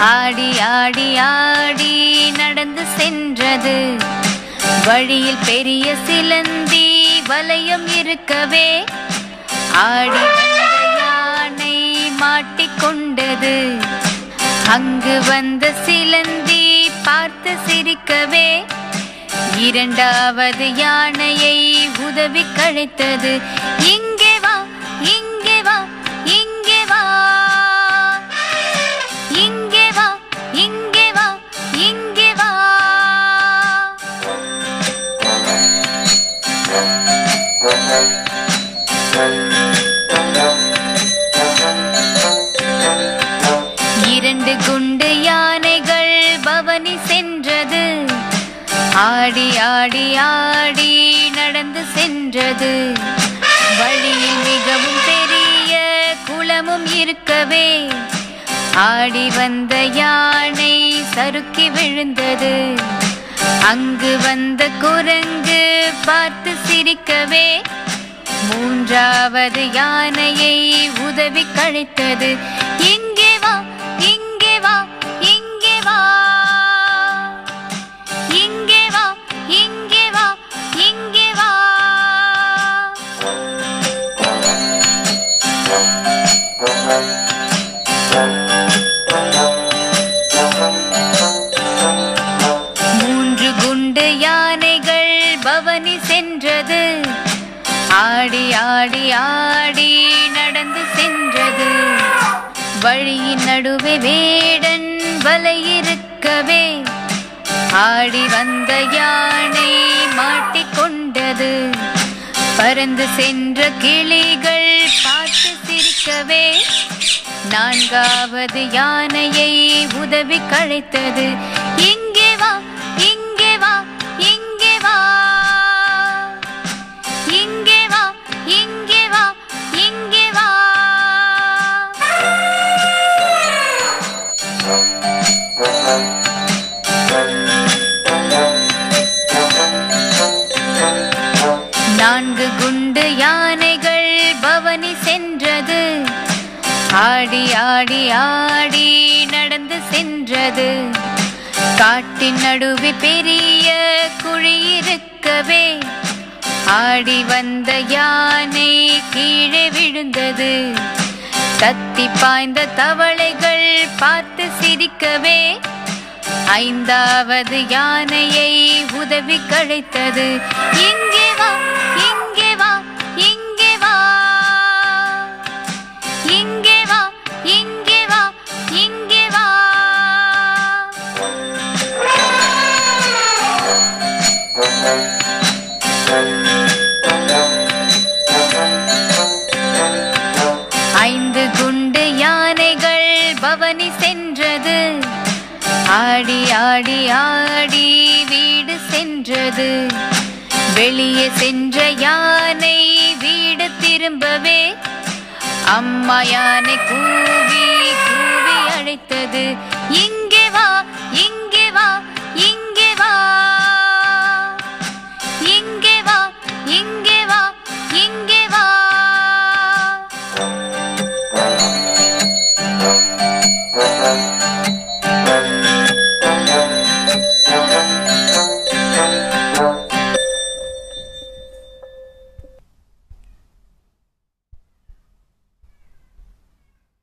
ஆடி ஆடி ஆடி நடந்து சென்றது. வழியில் பெரிய சிலந்தி வலயம் இருக்கவே. ஆடி யானை மாட்டிக்கொண்டது. அங்கு வந்த சிலந்தி பார்த்து சிரிக்கவே. இரண்டாவது யானையை உதவி கழித்தது. இங்கு ஆடி ஆடி ஆடி நடந்து சென்றது. வழியில் மிகவும் பெரிய குளமும் இருக்கவே. ஆடி வந்த யானை சறுக்கி விழுந்தது. அங்கு வந்த குரங்கு பார்த்து சிரிக்கவே. மூன்றாவது யானையை உதவி கழித்தது. ஆடி நடந்து சென்றது. வழியின் நடுவே வேடன் வலையிருக்கவே ஆடி வந்த யானை மாட்டிக்கொண்டது பறந்து சென்ற கிளிகள் பார்த்து சிரிக்கவே. நான்காவது யானையை உதவி கழைத்தது நான்கு குண்டு யானைகள் பவனி சென்றது. ஆடி ஆடி ஆடி நடந்து சென்றது. காட்டின் நடுவே பெரிய குழி இருக்கவே. ஆடி வந்த யானை கீழே விழுந்தது. தத்தி பாய்ந்த தவளைகள் பார்த்து சிரிக்கவே ஐந்தாவது யானையை உதவி கழைத்தது. இங்கே ஆடி ஆடி ஆடி வீடு சென்றது. வெளியே சென்ற யானை வீடு திரும்பவே. அம்மா யானை கூவி கூவி அழைத்தது.